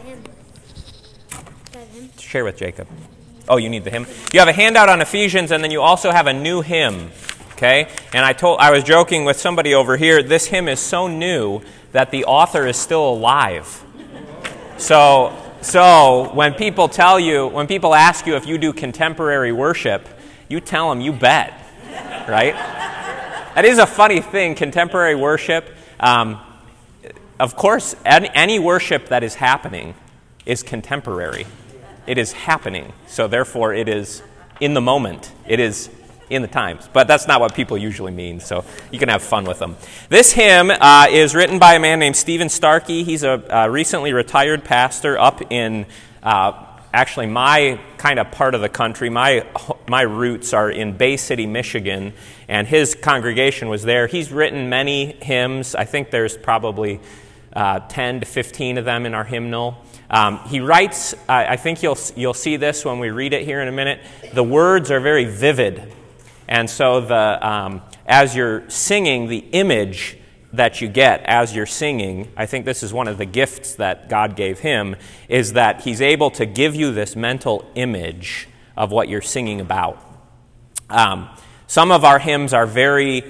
hymn? Share with Jacob. Oh, you need the hymn. You have a handout on Ephesians, and then you also have a new hymn. Okay, and I told I was joking with somebody over here. This hymn is so new that the author is still alive. So, so when people tell you, when people ask you if you do contemporary worship, you tell them, you bet, right? That is a funny thing, contemporary worship. Um, of course, any, worship that is happening is contemporary. It is happening. So, therefore, it is in the moment. It is in the times. But that's not what people usually mean, so you can have fun with them. This hymn uh, is written by a man named Stephen Starke. He's a uh, recently retired pastor up in uh, actually my kind of part of the country. My, my roots are in Bay City, Michigan, and his congregation was there. He's written many hymns. I think there's probably uh, 10 to 15 of them in our hymnal. Um, he writes, I think you'll, you'll see this when we read it here in a minute. The words are very vivid. And so, the, um, as you're singing, the image that you get as you're singing, I think this is one of the gifts that God gave him, is that he's able to give you this mental image of what you're singing about. Um, some of our hymns are very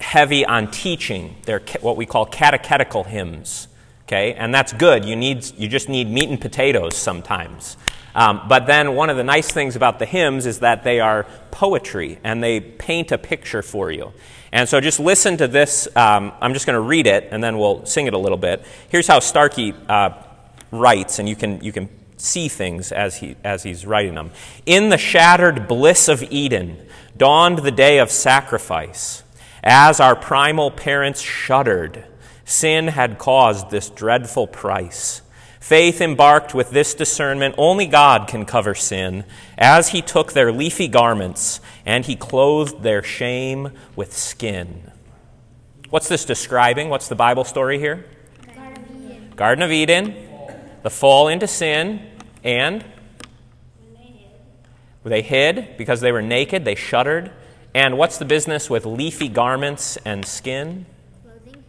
heavy on teaching. They're what we call catechetical hymns. Okay, and that's good. You need you just need meat and potatoes sometimes. Um, but then one of the nice things about the hymns is that they are poetry and they paint a picture for you. And so just listen to this. Um, I'm just going to read it and then we'll sing it a little bit. Here's how Starke uh, writes, and you can, you can see things as, he, as he's writing them. In the shattered bliss of Eden dawned the day of sacrifice. As our primal parents shuddered, sin had caused this dreadful price. Faith embarked with this discernment only God can cover sin, as he took their leafy garments and he clothed their shame with skin. What's this describing? What's the Bible story here? Garden of Eden. Garden of Eden, the fall into sin, and they hid because they were naked, they shuddered. And what's the business with leafy garments and skin? Clothing.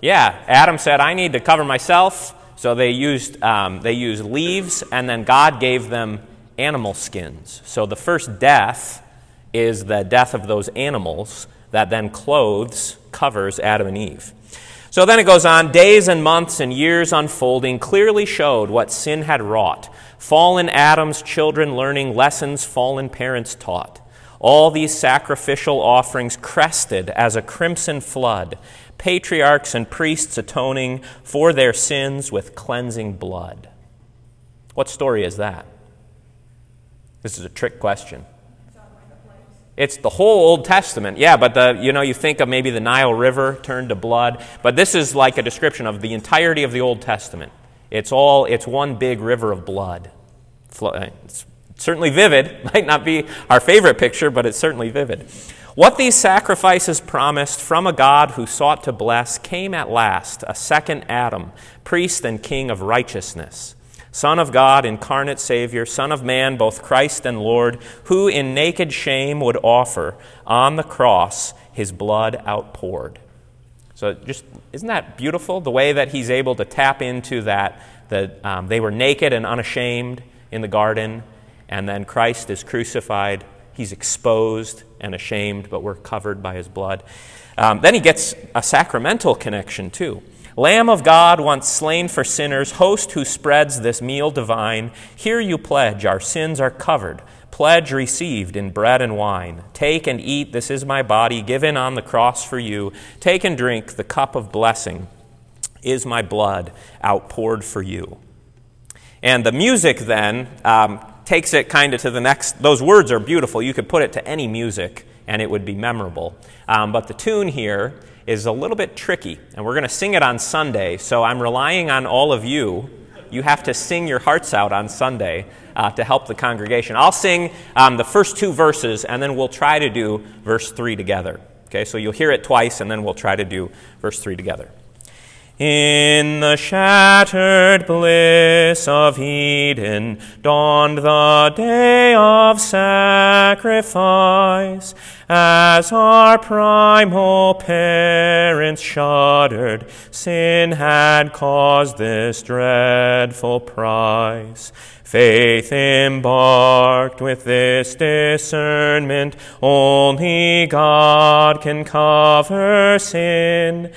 Yeah, Adam said, I need to cover myself. So they used, um, they used leaves, and then God gave them animal skins. So the first death is the death of those animals that then clothes, covers Adam and Eve. So then it goes on days and months and years unfolding clearly showed what sin had wrought. Fallen Adam's children learning lessons fallen parents taught. All these sacrificial offerings crested as a crimson flood, patriarchs and priests atoning for their sins with cleansing blood. What story is that? This is a trick question. It's the whole Old Testament. Yeah, but the you know you think of maybe the Nile River turned to blood, but this is like a description of the entirety of the Old Testament. It's all it's one big river of blood. Uh, it's certainly vivid. Might not be our favorite picture, but it's certainly vivid. What these sacrifices promised from a God who sought to bless came at last, a second Adam, priest and king of righteousness. Son of God, incarnate Savior, Son of man, both Christ and Lord, who in naked shame would offer on the cross his blood outpoured. So, just isn't that beautiful? The way that he's able to tap into that, that um, they were naked and unashamed in the garden, and then Christ is crucified. He's exposed and ashamed, but we're covered by his blood. Um, then he gets a sacramental connection, too. Lamb of God, once slain for sinners, host who spreads this meal divine, here you pledge our sins are covered, pledge received in bread and wine. Take and eat, this is my body given on the cross for you. Take and drink the cup of blessing, is my blood outpoured for you. And the music then um, takes it kind of to the next, those words are beautiful. You could put it to any music and it would be memorable. Um, but the tune here is a little bit tricky, and we're going to sing it on Sunday, so I'm relying on all of you. You have to sing your hearts out on Sunday uh, to help the congregation. I'll sing um, the first two verses, and then we'll try to do verse 3 together. Okay, so you'll hear it twice, and then we'll try to do verse 3 together. In the shattered bliss of Eden dawned the day of sacrifice. As our primal parents shuddered, sin had caused this dreadful price. Faith embarked with this discernment, only God can cover sin.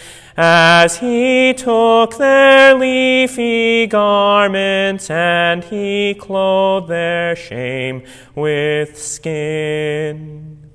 As he took their leafy garments and he clothed their shame with skin.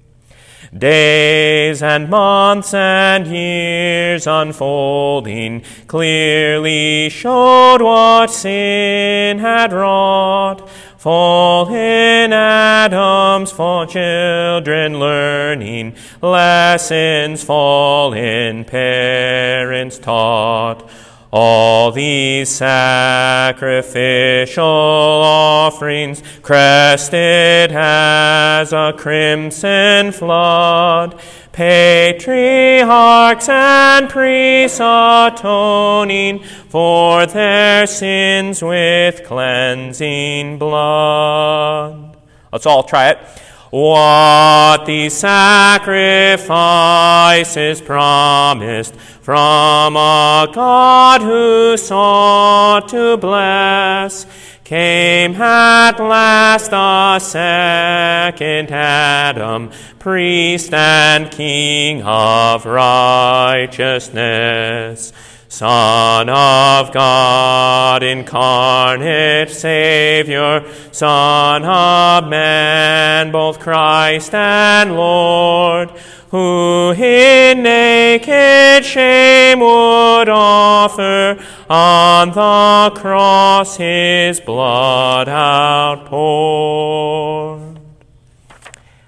Days and months and years unfolding clearly showed what sin had wrought. Fallen Adam's for children learning lessons fallen parents taught. All these sacrificial offerings crested as a crimson flood, patriarchs and priests atoning for their sins with cleansing blood. Let's all try it. What these sacrifices promised from a God who sought to bless came at last a second Adam, priest and king of righteousness. Son of God, incarnate Savior, Son of man, both Christ and Lord, who in naked shame would offer on the cross his blood outpoured.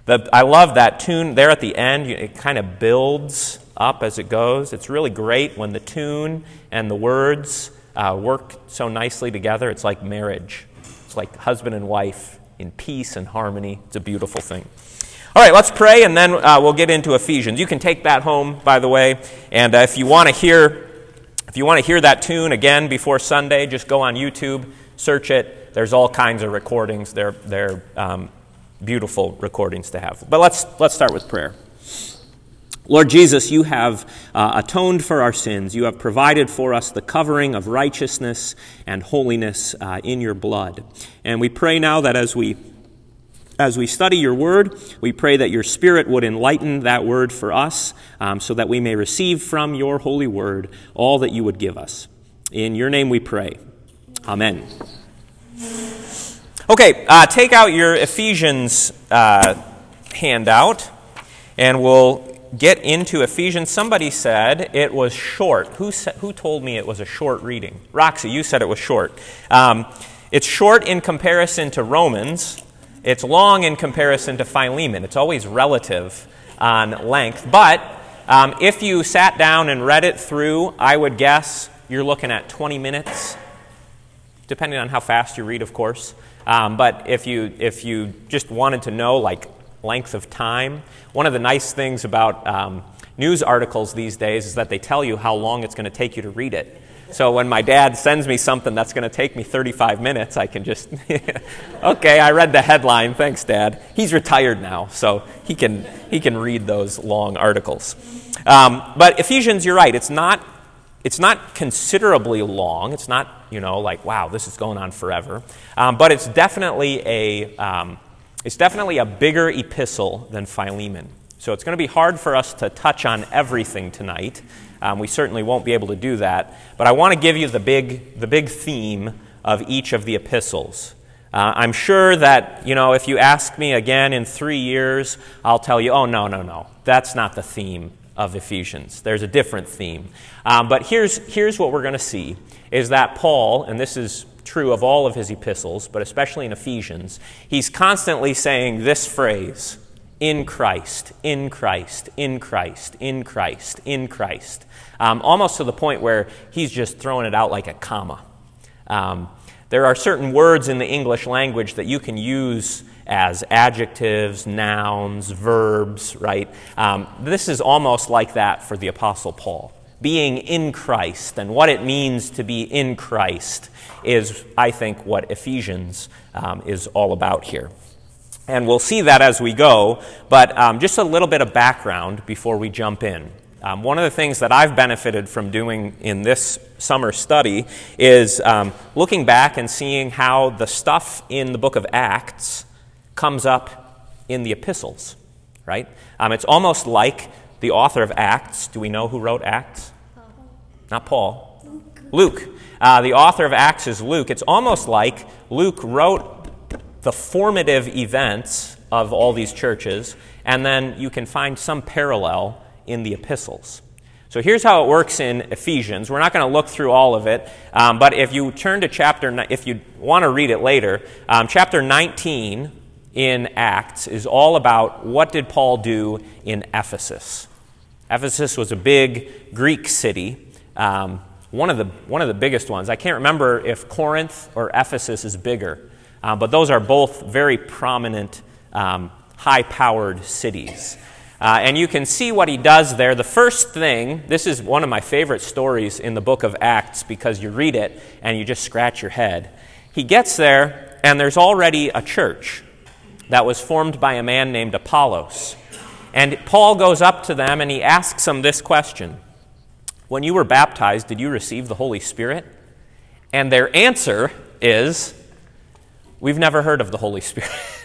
The, I love that tune there at the end. It kind of builds up as it goes. It's really great when the tune and the words uh, work so nicely together. It's like marriage, it's like husband and wife in peace and harmony. It's a beautiful thing. All right, let's pray and then uh, we'll get into Ephesians. You can take that home, by the way, and uh, if you want to hear if you want to hear that tune again before Sunday, just go on YouTube, search it. There's all kinds of recordings. They're, they're um, beautiful recordings to have. But let's, let's start with prayer. Lord Jesus, you have uh, atoned for our sins. You have provided for us the covering of righteousness and holiness uh, in your blood. And we pray now that as we as we study your word, we pray that your Spirit would enlighten that word for us um, so that we may receive from your holy word all that you would give us. In your name we pray. Amen. Okay, uh, take out your Ephesians uh, handout and we'll get into Ephesians, somebody said it was short. Who, sa- who told me it was a short reading? Roxy, you said it was short. Um, it's short in comparison to Romans, it's long in comparison to Philemon. It's always relative on length. But um, if you sat down and read it through, I would guess you're looking at 20 minutes, depending on how fast you read, of course. Um, but if you, if you just wanted to know, like, length of time. One of the nice things about um, news articles these days is that they tell you how long it's going to take you to read it. So when my dad sends me something that's going to take me 35 minutes, I can just, okay, I read the headline. Thanks, Dad. He's retired now, so he can, he can read those long articles. Um, but Ephesians, you're right. It's not, it's not considerably long. It's not, you know, like, wow, this is going on forever. Um, but it's definitely a, um, it's definitely a bigger epistle than Philemon. So it's going to be hard for us to touch on everything tonight. Um, we certainly won't be able to do that. But I want to give you the big, the big theme of each of the epistles. Uh, I'm sure that, you know, if you ask me again in three years, I'll tell you, oh, no, no, no. That's not the theme of Ephesians. There's a different theme. Um, but here's, here's what we're going to see is that Paul, and this is true of all of his epistles, but especially in Ephesians, he's constantly saying this phrase in Christ, in Christ, in Christ, in Christ, in Christ. Um, almost to the point where he's just throwing it out like a comma. Um, there are certain words in the English language that you can use as adjectives, nouns, verbs, right? Um, this is almost like that for the Apostle Paul. Being in Christ and what it means to be in Christ is, I think, what Ephesians um, is all about here. And we'll see that as we go, but um, just a little bit of background before we jump in. Um, one of the things that I've benefited from doing in this summer study is um, looking back and seeing how the stuff in the book of Acts comes up in the epistles, right? Um, it's almost like the author of Acts. Do we know who wrote Acts? Paul. Not Paul. Luke. Uh, the author of Acts is Luke. It's almost like Luke wrote the formative events of all these churches, and then you can find some parallel in the epistles. So here's how it works in Ephesians. We're not going to look through all of it, um, but if you turn to chapter, if you want to read it later, um, chapter 19 in Acts is all about what did Paul do in Ephesus. Ephesus was a big Greek city, um, one of the one of the biggest ones. I can't remember if Corinth or Ephesus is bigger, uh, but those are both very prominent, um, high-powered cities. Uh, and you can see what he does there. The first thing, this is one of my favorite stories in the book of Acts because you read it and you just scratch your head. He gets there, and there's already a church that was formed by a man named Apollos. And Paul goes up to them and he asks them this question When you were baptized, did you receive the Holy Spirit? And their answer is, We've never heard of the Holy Spirit.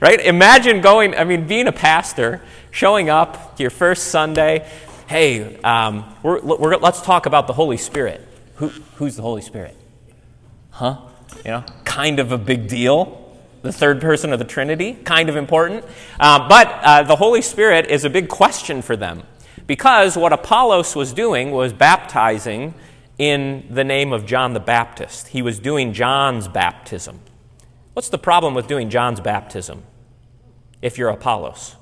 right? Imagine going, I mean, being a pastor, showing up to your first Sunday, hey, um, we're, we're, let's talk about the Holy Spirit. Who, who's the Holy Spirit? Huh? You know, kind of a big deal. The third person of the Trinity, kind of important. Uh, but uh, the Holy Spirit is a big question for them because what Apollos was doing was baptizing in the name of John the Baptist. He was doing John's baptism. What's the problem with doing John's baptism if you're Apollos?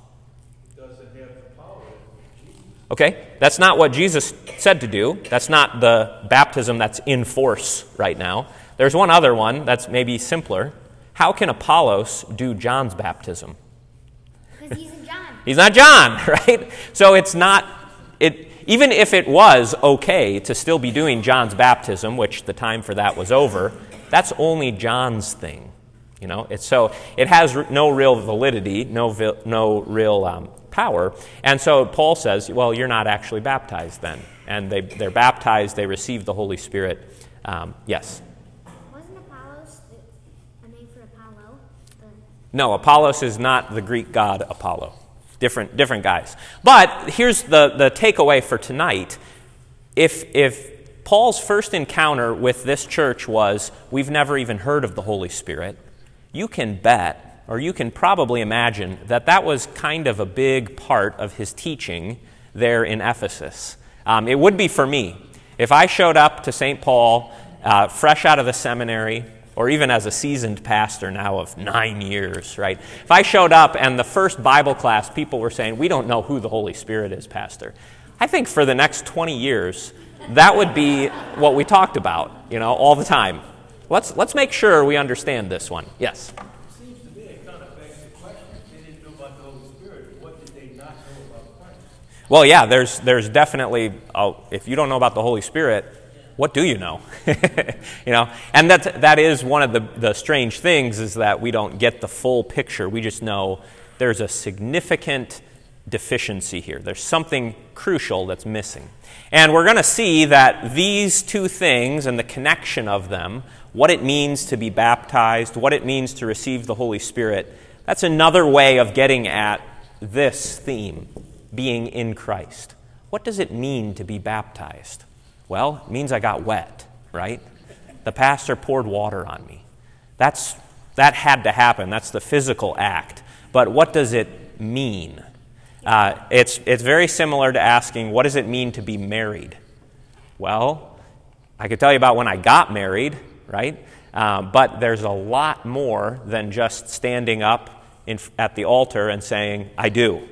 Okay, that's not what Jesus said to do. That's not the baptism that's in force right now. There's one other one that's maybe simpler. How can Apollos do John's baptism? Because he's John. He's not John, right? So it's not it even if it was okay to still be doing John's baptism, which the time for that was over, that's only John's thing. You know, it's so it has no real validity, no vi- no real um, power, and so Paul says, well, you're not actually baptized then, and they they're baptized, they receive the Holy Spirit. Um, yes. Wasn't Apollos the, a name for Apollo? The, No, Apollos is not the Greek god Apollo. Different, different guys. But here's the, the takeaway for tonight. If, if Paul's first encounter with this church was, we've never even heard of the Holy Spirit, you can bet, or you can probably imagine, that that was kind of a big part of his teaching there in Ephesus. Um, it would be for me. If I showed up to St. Paul, uh, fresh out of the seminary, or even as a seasoned pastor now of nine years, right? If I showed up and the first Bible class, people were saying, We don't know who the Holy Spirit is, Pastor. I think for the next 20 years, that would be what we talked about, you know, all the time. Let's, let's make sure we understand this one. Yes? Seems to me it kind of begs the question, if they didn't know about the Holy Spirit, what did they not know about Christ? Well, yeah, there's, there's definitely, oh, if you don't know about the Holy Spirit, what do you know? you know, and that, that is one of the, the strange things is that we don't get the full picture. We just know there's a significant deficiency here. There's something crucial that's missing. And we're going to see that these two things and the connection of them, what it means to be baptized, what it means to receive the Holy Spirit, that's another way of getting at this theme being in Christ. What does it mean to be baptized? Well, it means I got wet, right? The pastor poured water on me. That's, that had to happen. That's the physical act. But what does it mean? Uh, it's, it's very similar to asking, what does it mean to be married? Well, I could tell you about when I got married, right? Uh, but there's a lot more than just standing up in, at the altar and saying, I do.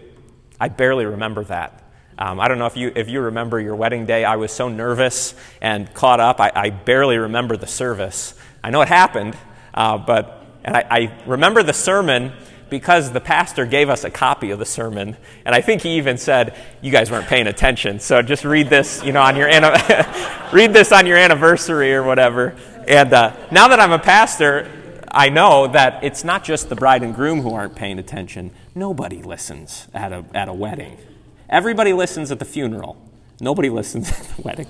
I barely remember that. Um, I don't know if you, if you remember your wedding day. I was so nervous and caught up, I, I barely remember the service. I know it happened, uh, but and I, I remember the sermon, because the pastor gave us a copy of the sermon, and I think he even said, "You guys weren't paying attention, so just read this, you know, on your read this on your anniversary or whatever." And uh, now that I'm a pastor, I know that it's not just the bride and groom who aren't paying attention. Nobody listens at a, at a wedding. Everybody listens at the funeral. Nobody listens at the wedding.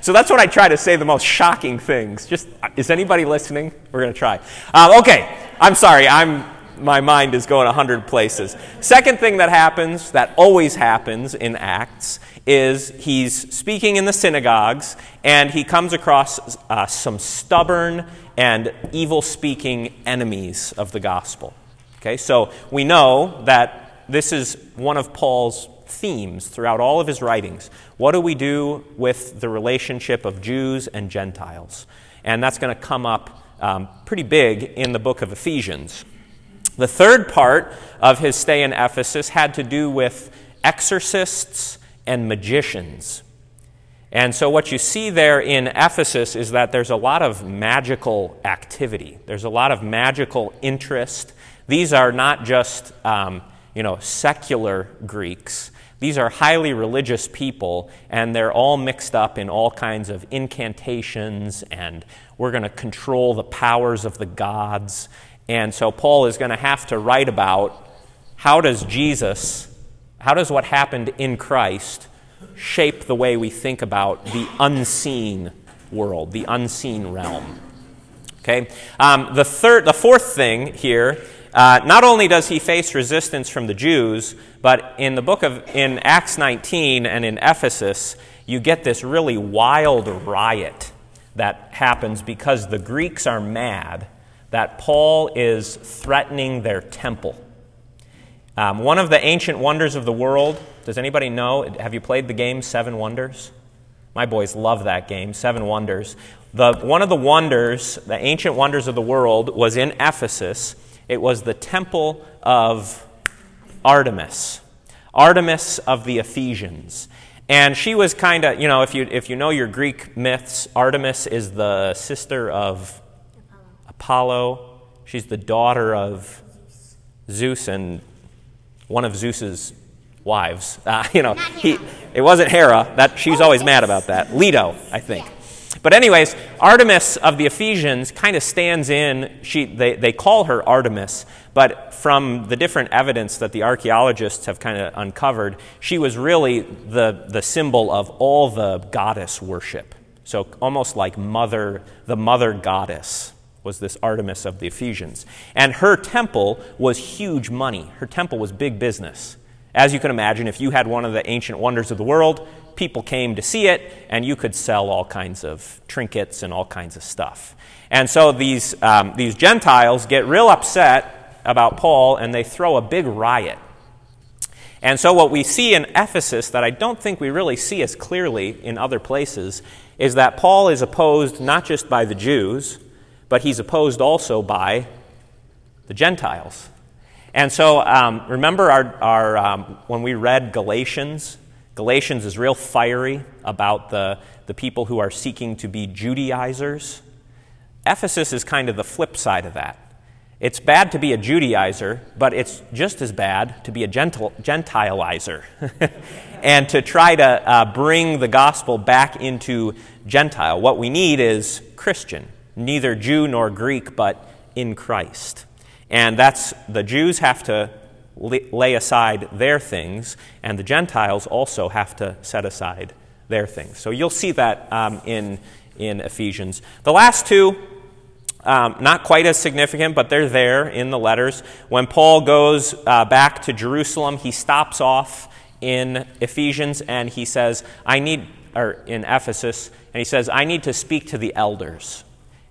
So that's what I try to say the most shocking things. Just, is anybody listening? We're going to try. Um, okay, I'm sorry. I'm, my mind is going a hundred places. Second thing that happens, that always happens in Acts, is he's speaking in the synagogues and he comes across uh, some stubborn and evil speaking enemies of the gospel. Okay, so we know that this is one of Paul's themes throughout all of his writings. What do we do with the relationship of Jews and Gentiles? And that's going to come up um, pretty big in the book of Ephesians. The third part of his stay in Ephesus had to do with exorcists and magicians. And so, what you see there in Ephesus is that there's a lot of magical activity, there's a lot of magical interest. These are not just um, you know, secular Greeks. These are highly religious people, and they're all mixed up in all kinds of incantations, and we're going to control the powers of the gods. And so Paul is going to have to write about how does Jesus, how does what happened in Christ shape the way we think about the unseen world, the unseen realm. Okay? Um, the, third, the fourth thing here uh, not only does he face resistance from the Jews, but in the book of in Acts 19 and in Ephesus, you get this really wild riot that happens because the Greeks are mad that Paul is threatening their temple. Um, one of the ancient wonders of the world, does anybody know? Have you played the game Seven Wonders? My boys love that game, Seven Wonders. The, one of the wonders, the ancient wonders of the world, was in Ephesus it was the temple of Artemis, Artemis of the Ephesians. And she was kind of, you know, if you, if you know your Greek myths, Artemis is the sister of Apollo. She's the daughter of Zeus and one of Zeus's wives. Uh, you know, he, it wasn't Hera. That she's always mad about that. Leto, I think. But, anyways, Artemis of the Ephesians kind of stands in, she, they, they call her Artemis, but from the different evidence that the archaeologists have kind of uncovered, she was really the, the symbol of all the goddess worship. So, almost like mother, the mother goddess was this Artemis of the Ephesians. And her temple was huge money, her temple was big business. As you can imagine, if you had one of the ancient wonders of the world, people came to see it, and you could sell all kinds of trinkets and all kinds of stuff. And so these, um, these Gentiles get real upset about Paul, and they throw a big riot. And so, what we see in Ephesus that I don't think we really see as clearly in other places is that Paul is opposed not just by the Jews, but he's opposed also by the Gentiles. And so, um, remember our, our um, when we read Galatians Galatians is real fiery about the, the people who are seeking to be Judaizers. Ephesus is kind of the flip side of that. It's bad to be a Judaizer, but it's just as bad to be a gentle, Gentilizer and to try to uh, bring the gospel back into Gentile. What we need is Christian, neither Jew nor Greek, but in Christ. And that's the Jews have to lay aside their things, and the Gentiles also have to set aside their things. So you'll see that um, in, in Ephesians. The last two, um, not quite as significant, but they're there in the letters. When Paul goes uh, back to Jerusalem, he stops off in Ephesians and he says, I need, or in Ephesus, and he says, I need to speak to the elders.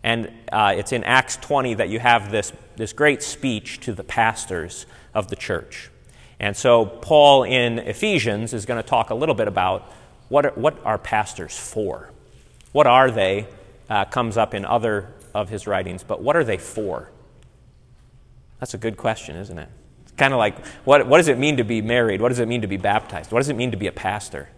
And uh, it's in Acts 20 that you have this, this great speech to the pastors of the church. And so, Paul in Ephesians is going to talk a little bit about what are, what are pastors for? What are they? Uh, comes up in other of his writings, but what are they for? That's a good question, isn't it? It's kind of like what, what does it mean to be married? What does it mean to be baptized? What does it mean to be a pastor?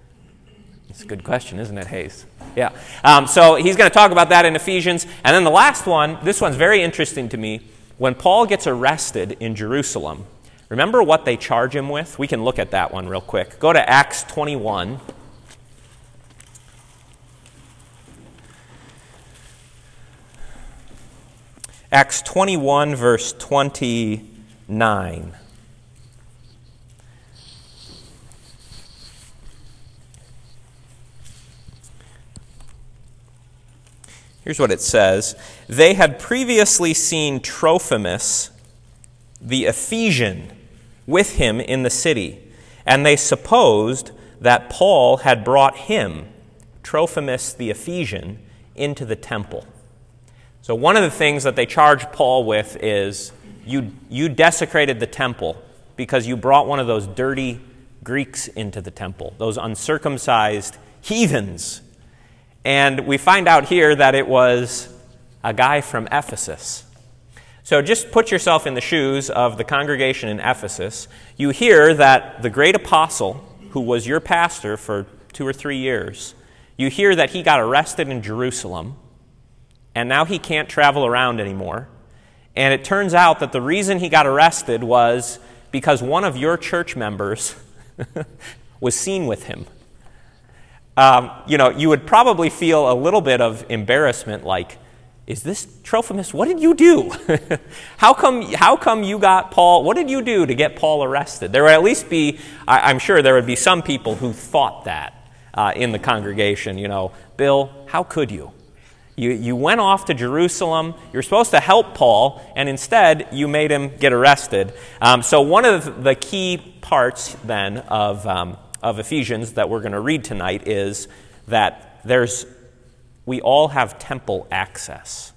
It's a good question, isn't it, Hayes? Yeah. Um, so he's going to talk about that in Ephesians. And then the last one, this one's very interesting to me when Paul gets arrested in Jerusalem, remember what they charge him with? We can look at that one real quick. Go to Acts 21. Acts 21, verse 29. Here's what it says They had previously seen Trophimus, the Ephesian, with him in the city, and they supposed that Paul had brought him, Trophimus the Ephesian, into the temple. So, one of the things that they charged Paul with is you, you desecrated the temple because you brought one of those dirty Greeks into the temple, those uncircumcised heathens and we find out here that it was a guy from Ephesus. So just put yourself in the shoes of the congregation in Ephesus. You hear that the great apostle, who was your pastor for two or three years, you hear that he got arrested in Jerusalem, and now he can't travel around anymore. And it turns out that the reason he got arrested was because one of your church members was seen with him um, you know, you would probably feel a little bit of embarrassment like, is this Trophimus? What did you do? how, come, how come you got Paul? What did you do to get Paul arrested? There would at least be, I, am sure there would be some people who thought that uh, in the congregation. You know, Bill, how could you? You, you went off to Jerusalem. You're supposed to help Paul, and instead you made him get arrested. Um, so, one of the key parts then of um, of Ephesians that we're going to read tonight is that there's, we all have temple access.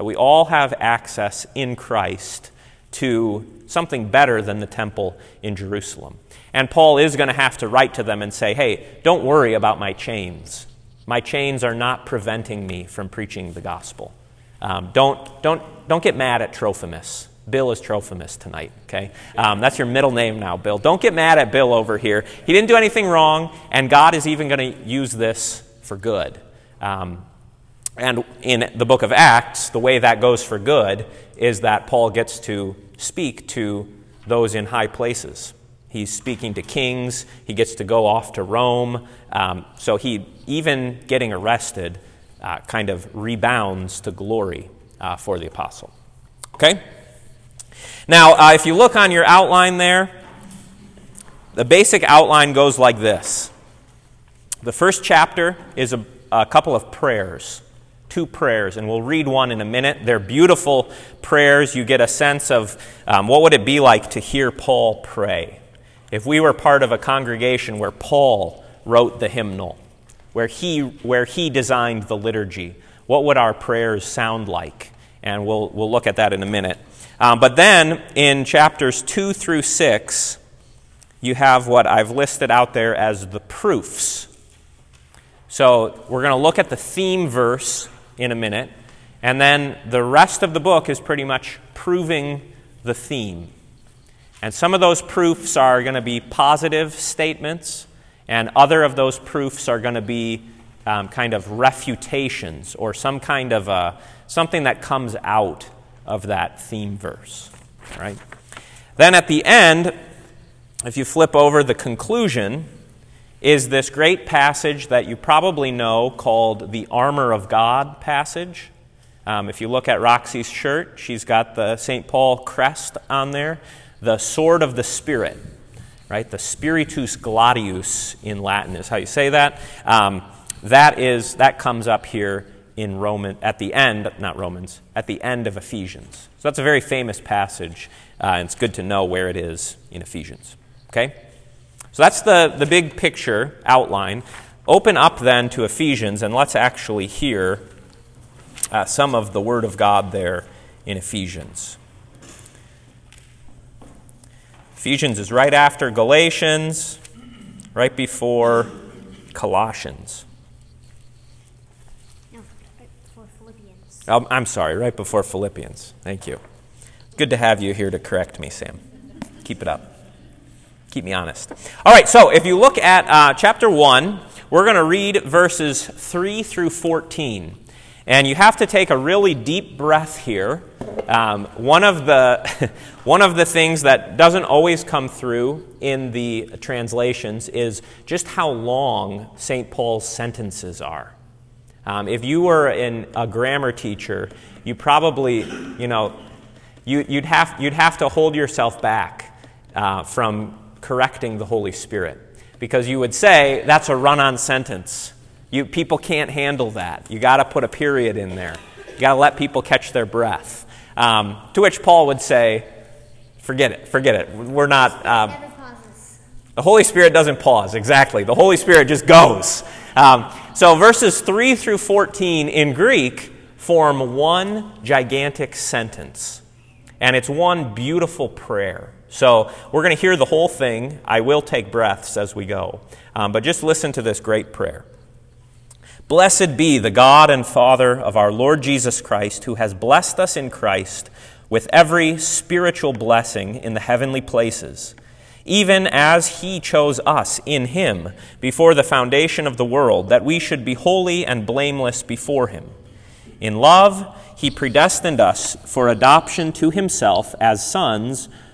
We all have access in Christ to something better than the temple in Jerusalem. And Paul is going to have to write to them and say, hey, don't worry about my chains. My chains are not preventing me from preaching the gospel. Um, don't, don't, don't get mad at Trophimus. Bill is Trophimus tonight, okay? Um, that's your middle name now, Bill. Don't get mad at Bill over here. He didn't do anything wrong, and God is even going to use this for good. Um, and in the book of Acts, the way that goes for good is that Paul gets to speak to those in high places. He's speaking to kings, he gets to go off to Rome. Um, so he, even getting arrested, uh, kind of rebounds to glory uh, for the apostle. Okay? Now, uh, if you look on your outline there, the basic outline goes like this The first chapter is a, a couple of prayers, two prayers, and we'll read one in a minute. They're beautiful prayers. You get a sense of um, what would it be like to hear Paul pray. If we were part of a congregation where Paul wrote the hymnal, where he, where he designed the liturgy, what would our prayers sound like? And we'll, we'll look at that in a minute. Um, but then in chapters 2 through 6, you have what I've listed out there as the proofs. So we're going to look at the theme verse in a minute, and then the rest of the book is pretty much proving the theme. And some of those proofs are going to be positive statements, and other of those proofs are going to be um, kind of refutations or some kind of uh, something that comes out of that theme verse. Right? Then at the end, if you flip over the conclusion, is this great passage that you probably know called the Armor of God passage. Um, if you look at Roxy's shirt, she's got the St. Paul crest on there, the sword of the Spirit, right? The Spiritus Gladius in Latin is how you say that. Um, that is that comes up here in Roman at the end, not Romans, at the end of Ephesians. So that's a very famous passage, uh, and it's good to know where it is in Ephesians. Okay? So that's the, the big picture outline. Open up then to Ephesians, and let's actually hear uh, some of the Word of God there in Ephesians. Ephesians is right after Galatians, right before Colossians. No, before Philippians. I'm sorry, right before Philippians. Thank you. Good to have you here to correct me, Sam. Keep it up. Keep me honest. All right, so if you look at uh, chapter 1, we're going to read verses 3 through 14. And you have to take a really deep breath here. Um, one, of the, one of the things that doesn't always come through in the translations is just how long St. Paul's sentences are. Um, if you were in a grammar teacher, you probably, you know, you, would have, you'd have to hold yourself back uh, from correcting the Holy Spirit because you would say that's a run on sentence. You, people can't handle that. You got to put a period in there. You got to let people catch their breath. Um, to which Paul would say, forget it, forget it. We're not. Um, the Holy Spirit doesn't pause, exactly. The Holy Spirit just goes. Um, so verses 3 through 14 in Greek form one gigantic sentence, and it's one beautiful prayer. So we're going to hear the whole thing. I will take breaths as we go. Um, but just listen to this great prayer. Blessed be the God and Father of our Lord Jesus Christ, who has blessed us in Christ with every spiritual blessing in the heavenly places, even as he chose us in him before the foundation of the world, that we should be holy and blameless before him. In love, he predestined us for adoption to himself as sons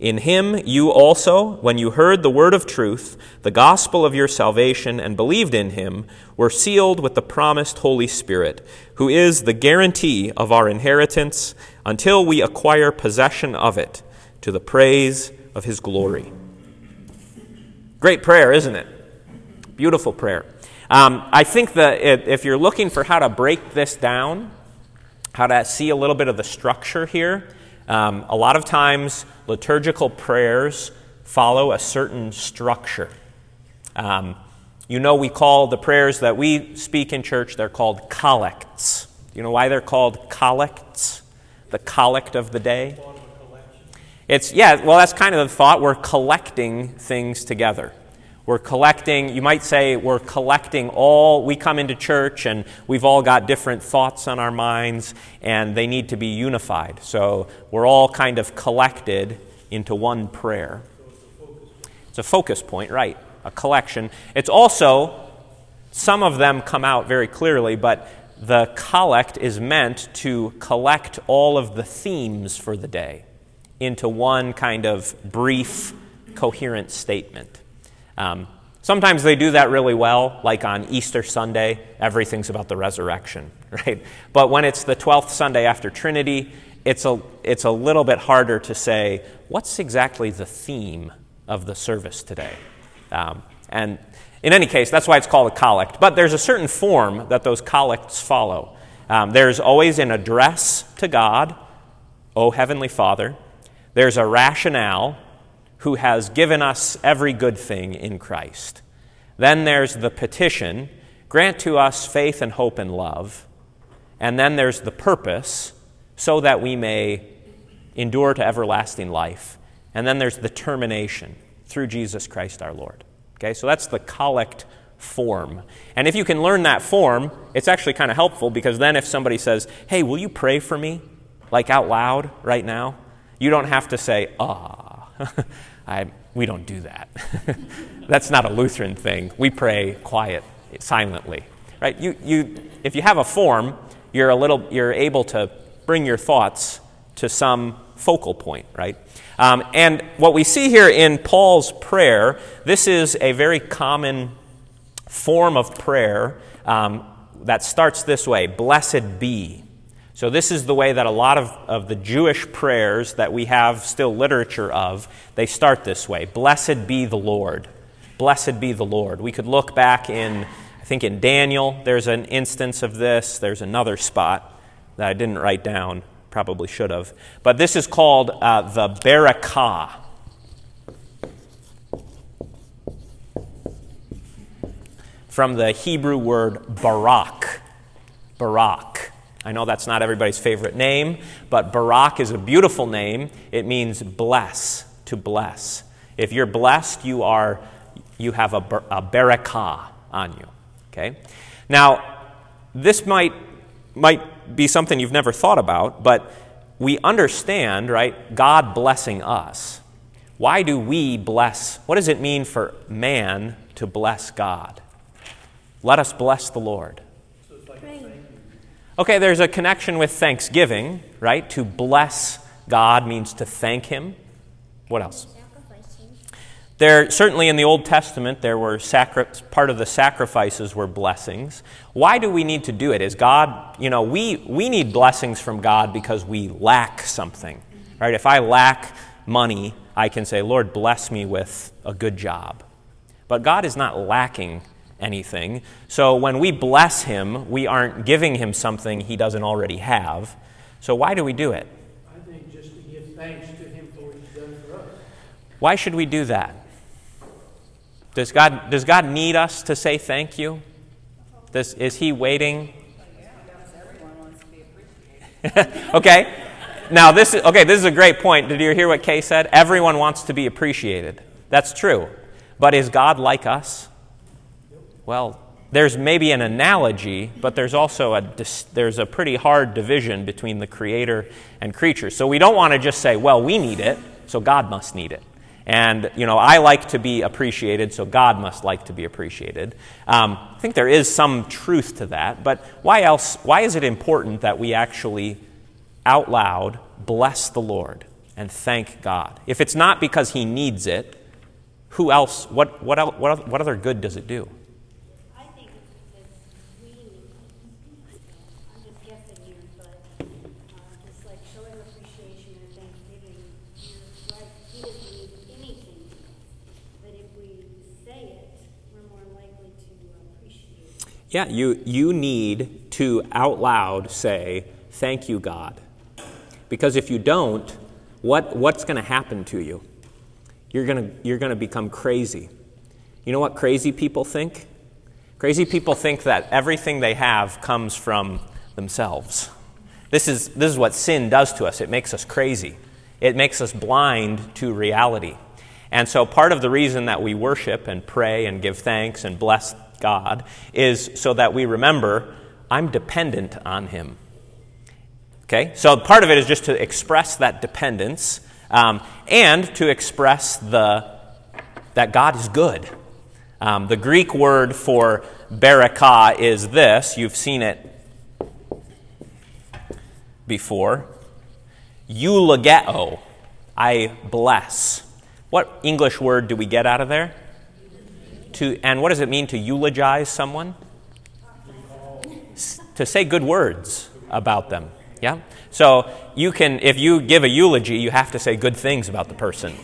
In him you also, when you heard the word of truth, the gospel of your salvation, and believed in him, were sealed with the promised Holy Spirit, who is the guarantee of our inheritance until we acquire possession of it, to the praise of his glory. Great prayer, isn't it? Beautiful prayer. Um, I think that if you're looking for how to break this down, how to see a little bit of the structure here, um, a lot of times, liturgical prayers follow a certain structure. Um, you know, we call the prayers that we speak in church, they're called collects. You know why they're called collects? The collect of the day? It's, yeah, well, that's kind of the thought. We're collecting things together. We're collecting, you might say, we're collecting all, we come into church and we've all got different thoughts on our minds and they need to be unified. So we're all kind of collected into one prayer. It's a focus point, right? A collection. It's also, some of them come out very clearly, but the collect is meant to collect all of the themes for the day into one kind of brief, coherent statement. Um, sometimes they do that really well, like on Easter Sunday, everything's about the resurrection, right? But when it's the 12th Sunday after Trinity, it's a, it's a little bit harder to say, what's exactly the theme of the service today? Um, and in any case, that's why it's called a collect. But there's a certain form that those collects follow. Um, there's always an address to God, O Heavenly Father. There's a rationale, who has given us every good thing in Christ. Then there's the petition grant to us faith and hope and love. And then there's the purpose so that we may endure to everlasting life. And then there's the termination through Jesus Christ our Lord. Okay, so that's the collect form. And if you can learn that form, it's actually kind of helpful because then if somebody says, Hey, will you pray for me? Like out loud right now, you don't have to say, Ah. I, we don't do that. That's not a Lutheran thing. We pray quiet, silently. Right? You, you, if you have a form, you're, a little, you're able to bring your thoughts to some focal point, right? Um, and what we see here in Paul's prayer, this is a very common form of prayer um, that starts this way Blessed be. So, this is the way that a lot of, of the Jewish prayers that we have still literature of, they start this way Blessed be the Lord. Blessed be the Lord. We could look back in, I think in Daniel, there's an instance of this. There's another spot that I didn't write down, probably should have. But this is called uh, the Barakah. From the Hebrew word barak. Barak. I know that's not everybody's favorite name, but Barak is a beautiful name. It means bless, to bless. If you're blessed, you are you have a, a barakah on you. Okay? Now, this might might be something you've never thought about, but we understand, right, God blessing us. Why do we bless? What does it mean for man to bless God? Let us bless the Lord. Okay, there's a connection with thanksgiving, right? To bless God means to thank Him. What else? There certainly in the Old Testament there were sacri- part of the sacrifices were blessings. Why do we need to do it? Is God, you know, we we need blessings from God because we lack something. Right? If I lack money, I can say, "Lord, bless me with a good job." But God is not lacking anything. So when we bless him, we aren't giving him something he doesn't already have. So why do we do it? I think just to give thanks to him for what he's done for us. Why should we do that? Does God, does God need us to say thank you? Does, is He waiting? okay. Now this is okay. This is a great point. Did you hear what Kay said? Everyone wants to be appreciated. That's true. But is God like us? Well, there's maybe an analogy, but there's also a there's a pretty hard division between the creator and creature. So we don't want to just say, well, we need it, so God must need it. And, you know, I like to be appreciated, so God must like to be appreciated. Um, I think there is some truth to that, but why else, why is it important that we actually out loud bless the Lord and thank God? If it's not because He needs it, who else, what, what, what, what other good does it do? I think it's because we need it. I'm just guessing here, but, uh, just like showing appreciation and thanksgiving, you're right, he doesn't need anything. But if we say it, we're more likely to appreciate it. Yeah, you, you need to out loud say, Thank you, God. Because if you don't, what, what's going to happen to you? You're going you're going to become crazy. You know what crazy people think? Crazy people think that everything they have comes from themselves. This is, this is what sin does to us it makes us crazy, it makes us blind to reality. And so, part of the reason that we worship and pray and give thanks and bless God is so that we remember I'm dependent on Him. Okay? So, part of it is just to express that dependence um, and to express the, that God is good. Um, the Greek word for barakah is this. You've seen it before. Eulogeo. I bless. What English word do we get out of there? To, and what does it mean to eulogize someone? To say good words about them. Yeah? So you can, if you give a eulogy, you have to say good things about the person,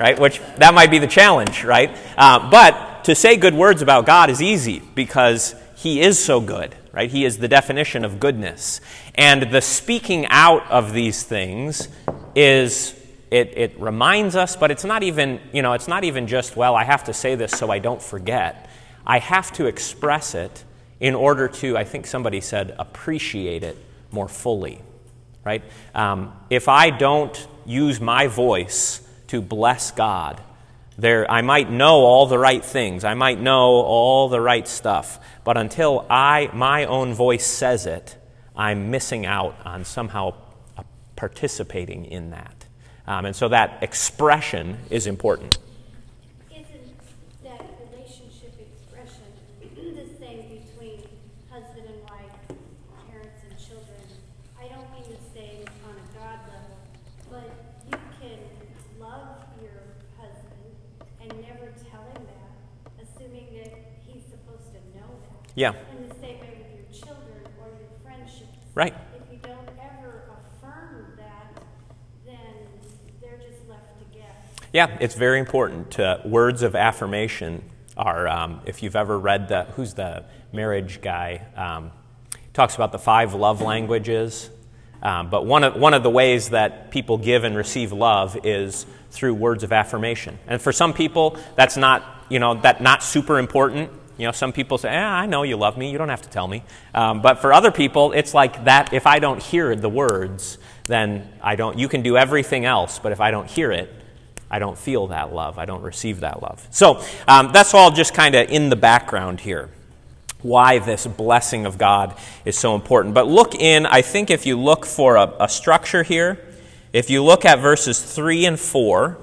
right? Which that might be the challenge, right? Uh, but to say good words about God is easy because He is so good, right? He is the definition of goodness. And the speaking out of these things is it, it reminds us, but it's not even, you know, it's not even just, well, I have to say this so I don't forget. I have to express it in order to, I think somebody said, appreciate it more fully, right? Um, if I don't use my voice to bless God, there, I might know all the right things. I might know all the right stuff. But until I, my own voice says it, I'm missing out on somehow participating in that. Um, and so that expression is important. Isn't that relationship expression the same between husband and wife, parents and children? I don't mean the same on a God level, but you can love your husband and never tell him that, assuming that he's supposed to know that. Yeah. In the same way with your children or your friendships. Right. If you don't ever affirm that, then they're just left to guess. Yeah, it's very important. Uh, words of affirmation are, um, if you've ever read the, who's the marriage guy, um, talks about the five love languages. Um, but one of, one of the ways that people give and receive love is through words of affirmation. And for some people, that's not, you know, that not super important. You know, some people say, eh, I know you love me. You don't have to tell me. Um, but for other people, it's like that if I don't hear the words, then I don't, you can do everything else. But if I don't hear it, I don't feel that love. I don't receive that love. So um, that's all just kind of in the background here why this blessing of God is so important. But look in, I think if you look for a, a, structure here, if you look at verses 3 and 4,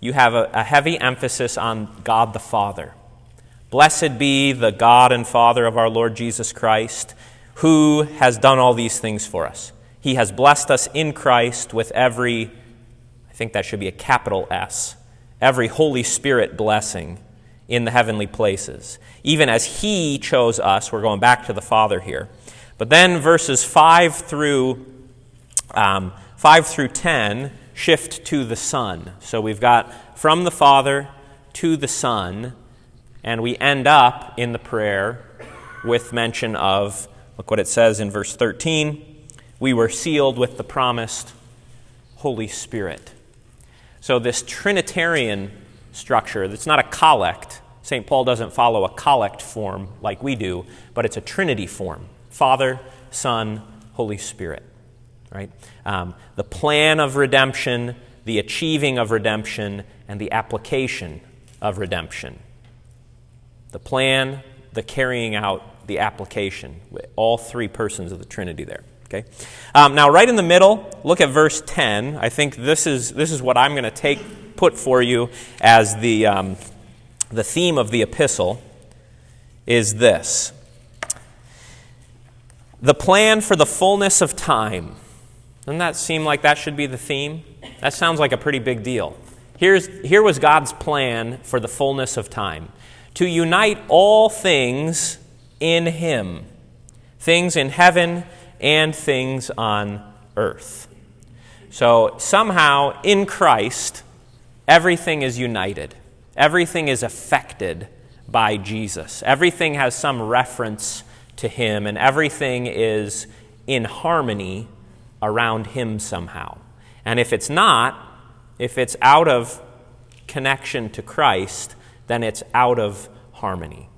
you have a, a heavy emphasis on God the Father. Blessed be the God and Father of our Lord Jesus Christ, who has done all these things for us. He has blessed us in Christ with every, I think that should be a capital S, every Holy Spirit blessing in the heavenly places, even as He chose us. We're going back to the Father here. But then verses 5 through, um, 5 through 10 shift to the Son. So we've got from the Father to the Son, and we end up in the prayer with mention of, look what it says in verse 13 we were sealed with the promised Holy Spirit. So, this Trinitarian structure, it's not a collect, St. Paul doesn't follow a collect form like we do, but it's a Trinity form Father, Son, Holy Spirit. Right? Um, the plan of redemption, the achieving of redemption, and the application of redemption. The plan, the carrying out, the application. All three persons of the Trinity there. Okay? Um, now, right in the middle, look at verse 10. I think this is, this is what I'm going to take, put for you as the. Um, the theme of the epistle is this the plan for the fullness of time. Doesn't that seem like that should be the theme? That sounds like a pretty big deal. Here's, here was God's plan for the fullness of time to unite all things in Him, things in heaven and things on earth. So somehow in Christ, everything is united. Everything is affected by Jesus. Everything has some reference to Him, and everything is in harmony around Him somehow. And if it's not, if it's out of connection to Christ, then it's out of harmony.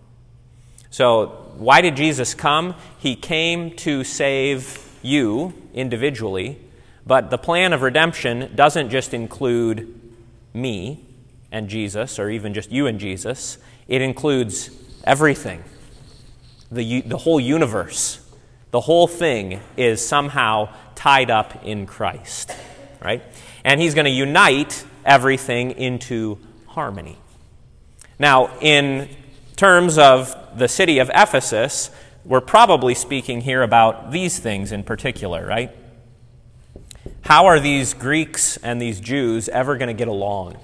So, why did Jesus come? He came to save you individually, but the plan of redemption doesn't just include me, and Jesus, or even just you and Jesus, it includes everything. The, the whole universe, the whole thing is somehow tied up in Christ, right? And he's going to unite everything into harmony. Now, in terms of the city of Ephesus, we're probably speaking here about these things in particular, right? How are these Greeks and these Jews ever going to get along?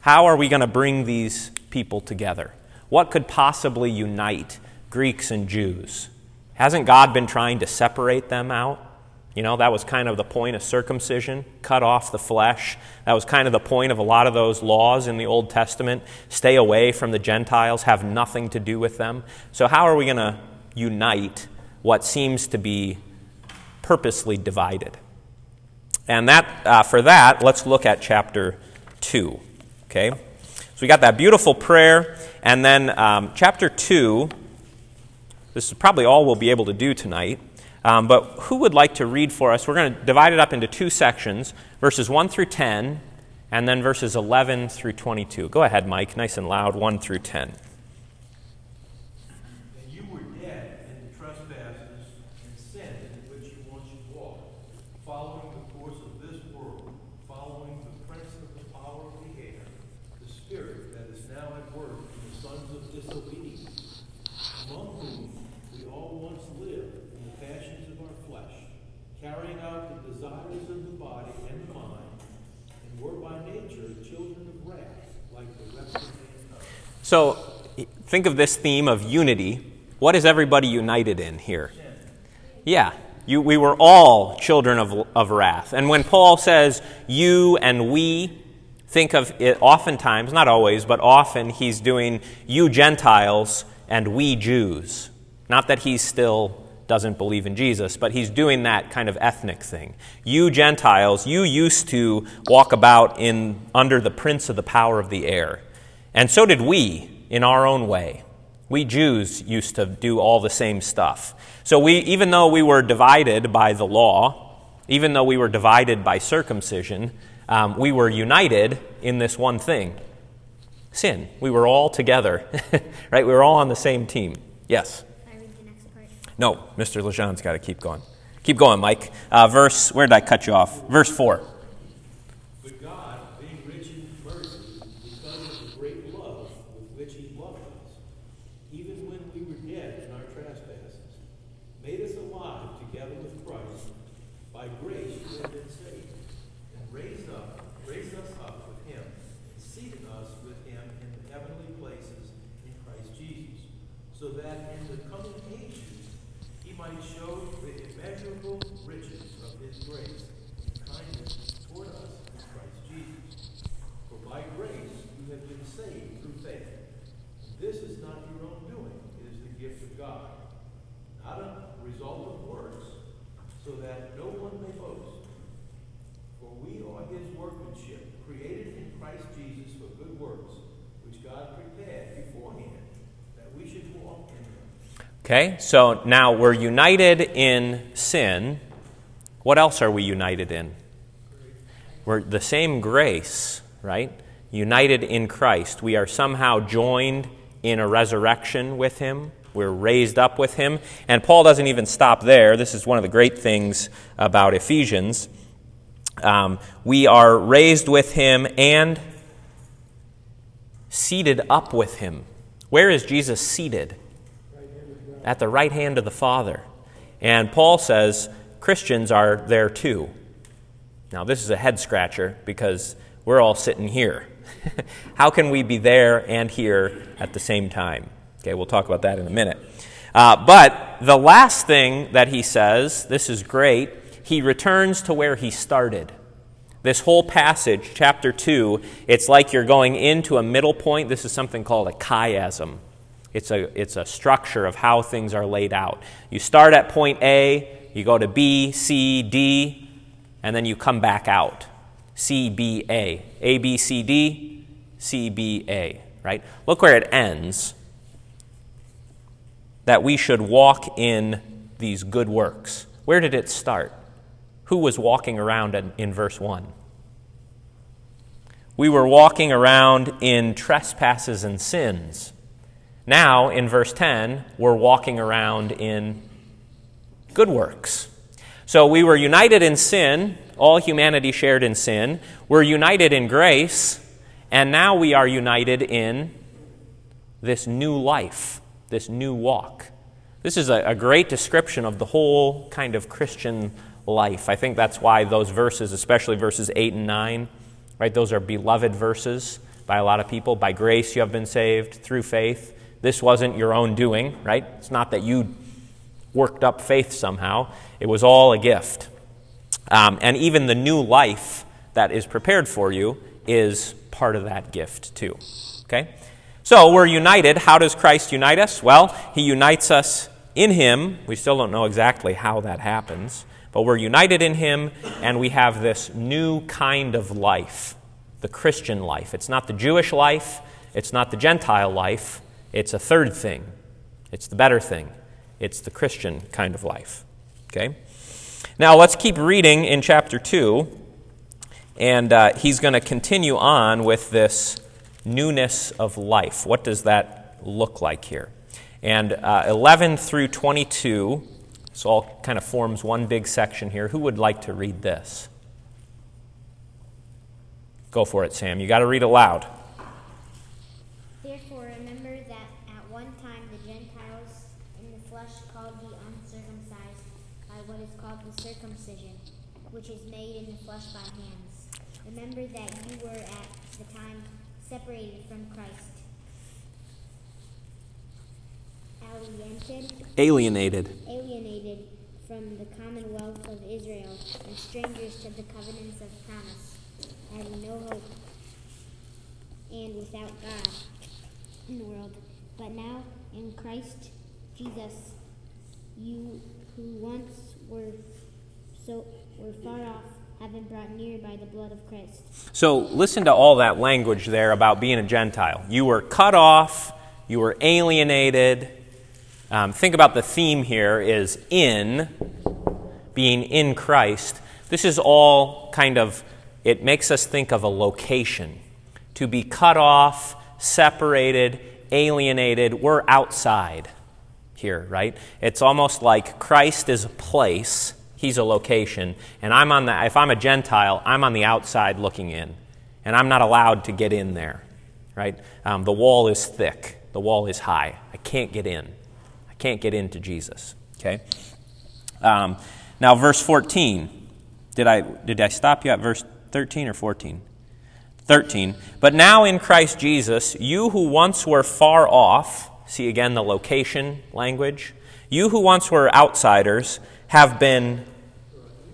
How are we going to bring these people together? What could possibly unite Greeks and Jews? Hasn't God been trying to separate them out? You know, that was kind of the point of circumcision, cut off the flesh. That was kind of the point of a lot of those laws in the Old Testament. Stay away from the Gentiles, have nothing to do with them. So, how are we going to unite what seems to be purposely divided? And that, uh, for that, let's look at chapter 2. Okay? So we got that beautiful prayer. And then um, chapter 2, this is probably all we'll be able to do tonight. Um, but who would like to read for us? We're going to divide it up into two sections verses 1 through 10, and then verses 11 through 22. Go ahead, Mike, nice and loud, 1 through 10. So think of this theme of unity. What is everybody united in here? Yeah, you, we were all children of, of wrath. And when Paul says you and we, think of it oftentimes, not always, but often he's doing you Gentiles and we Jews. Not that he still doesn't believe in Jesus, but he's doing that kind of ethnic thing. You Gentiles, you used to walk about in under the prince of the power of the air. And so did we in our own way. We Jews used to do all the same stuff. So we even though we were divided by the law, even though we were divided by circumcision, um, we were united in this one thing sin. We were all together, right? We were all on the same team. Yes? I read the next part. No, Mr. Lejean's got to keep going. Keep going, Mike. Uh, verse, where did I cut you off? Verse 4. But God, being rich in mercy, because of the great love with which He loved us, even when we were dead in our trespasses, made us alive together with Christ. By grace you have been saved, and raised up, raised us up with Him, and seated us with Him in the heavenly places in Christ Jesus, so that in the coming ages He might show the immeasurable riches of His grace and kindness toward us in Christ Jesus. For by grace you have been saved through faith. And this is not your own doing, it is the gift of God, not a result of works, so that no one may boast. For we are his workmanship, created in Christ Jesus for good works, which God prepared beforehand, that we should walk in them. Okay, so now we're united in sin. What else are we united in? We're the same grace, right? United in Christ. We are somehow joined in a resurrection with Him. We're raised up with Him. And Paul doesn't even stop there. This is one of the great things about Ephesians. Um, we are raised with Him and seated up with Him. Where is Jesus seated? At the right hand of the Father. And Paul says Christians are there too. Now, this is a head scratcher because we're all sitting here. How can we be there and here at the same time? Okay, we'll talk about that in a minute. Uh, but the last thing that he says, this is great, he returns to where he started. This whole passage, chapter 2, it's like you're going into a middle point. This is something called a chiasm. It's a, it's a structure of how things are laid out. You start at point A, you go to B, C, D, and then you come back out. C, B, A. A, B, C, D, C, B, A, right? Look where it ends. That we should walk in these good works. Where did it start? Who was walking around in, in verse 1? We were walking around in trespasses and sins. Now, in verse 10, we're walking around in good works. So we were united in sin, all humanity shared in sin. We're united in grace, and now we are united in this new life, this new walk. This is a, a, great description of the whole kind of Christian life. I think that's why those verses, especially verses 8 and 9, right, those are beloved verses by a lot of people. By grace you have been saved through faith. This wasn't your own doing, right? It's not that you worked up faith somehow, it was all a gift. Um, and even the new life that is prepared for you is part of that gift, too. Okay? So we're united. How does Christ unite us? Well, he unites us in him. We still don't know exactly how that happens, but we're united in him, and we have this new kind of life the Christian life. It's not the Jewish life, it's not the Gentile life, it's a third thing. It's the better thing. It's the Christian kind of life. Okay? Now let's keep reading in chapter 2, and uh, he's going to continue on with this newness of life. What does that look like here? And uh, 11 through 22, this all kind of forms one big section here. Who would like to read this? Go for it, Sam. You got to read aloud. Therefore, remember that at one time the Gentiles in the flesh called the uncircumcised by what is called the circumcision, which is made in the flesh by hands. Remember that you were at the time separated from Christ, alienated, Alienated. alienated from the commonwealth of Israel, and strangers to the covenants of promise, having no hope and without God in the world. But now in Christ Jesus, you who once were so were far off have been brought near by the blood of Christ. So listen to all that language there about being a Gentile. You were cut off, you were alienated. Um, think about the theme here is in, being in Christ. This is all kind of, it makes us think of a location. To be cut off, separated, alienated, we're outside here, right? It's almost like Christ is a place, he's a location, and I'm on the if I'm a Gentile, I'm on the outside looking in, and I'm not allowed to get in there, right? Um, the wall is thick, the wall is high. I can't get in. I can't get into Jesus. Okay. Um, now, verse 14. Did I did I stop you at verse 13 or 14? 13. But now in Christ Jesus, you who once were far off See again the location language. You who once were outsiders have been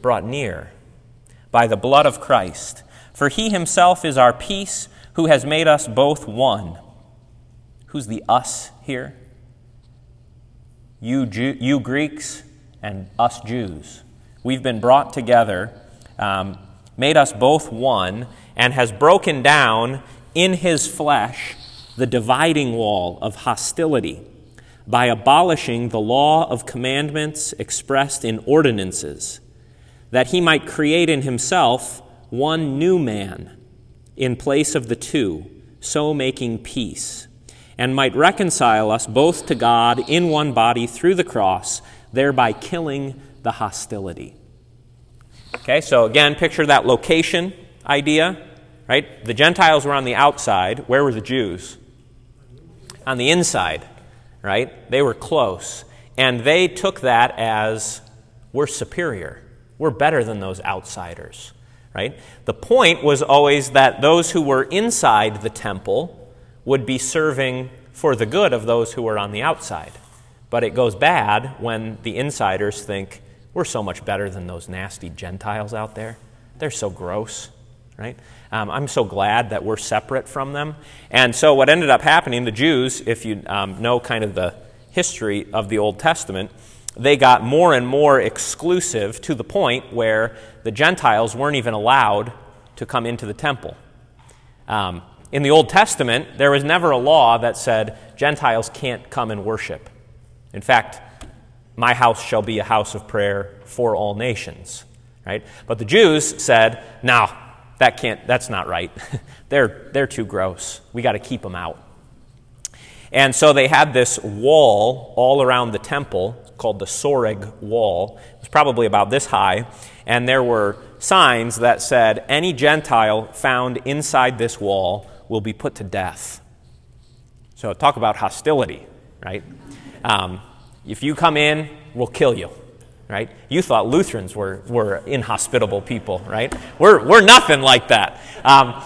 brought near by the blood of Christ. For he himself is our peace, who has made us both one. Who's the us here? You, Jew, you Greeks and us Jews. We've been brought together, um, made us both one, and has broken down in his flesh the dividing wall of hostility by abolishing the law of commandments expressed in ordinances, that he might create in himself one new man in place of the two, so making peace, and might reconcile us both to God in one body through the cross, thereby killing the hostility. Okay, so again, picture that location idea, right? The Gentiles were on the outside. Where were the Jews? on the inside, right? They were close. And they took that as we're superior. We're better than those outsiders, right? The point was always that those who were inside the temple would be serving for the good of those who were on the outside. But it goes bad when the insiders think, we're so much better than those nasty Gentiles out there. They're so gross, right? Um, I'm so glad that we're separate from them. And so, what ended up happening, the Jews, if you um, know kind of the history of the Old Testament, they got more and more exclusive to the point where the Gentiles weren't even allowed to come into the temple. Um, in the Old Testament, there was never a law that said Gentiles can't come and worship. In fact, my house shall be a house of prayer for all nations. Right? But the Jews said, no, that can't, that's not right. they're, they're too gross. We got to keep them out. And so they had this wall all around the temple called the Soreg Wall. It was probably about this high. And there were signs that said, any Gentile found inside this wall will be put to death. So talk about hostility, right? Um, if you come in, we'll kill you right? You thought Lutherans were, were inhospitable people, right? We're, we're nothing like that. Um,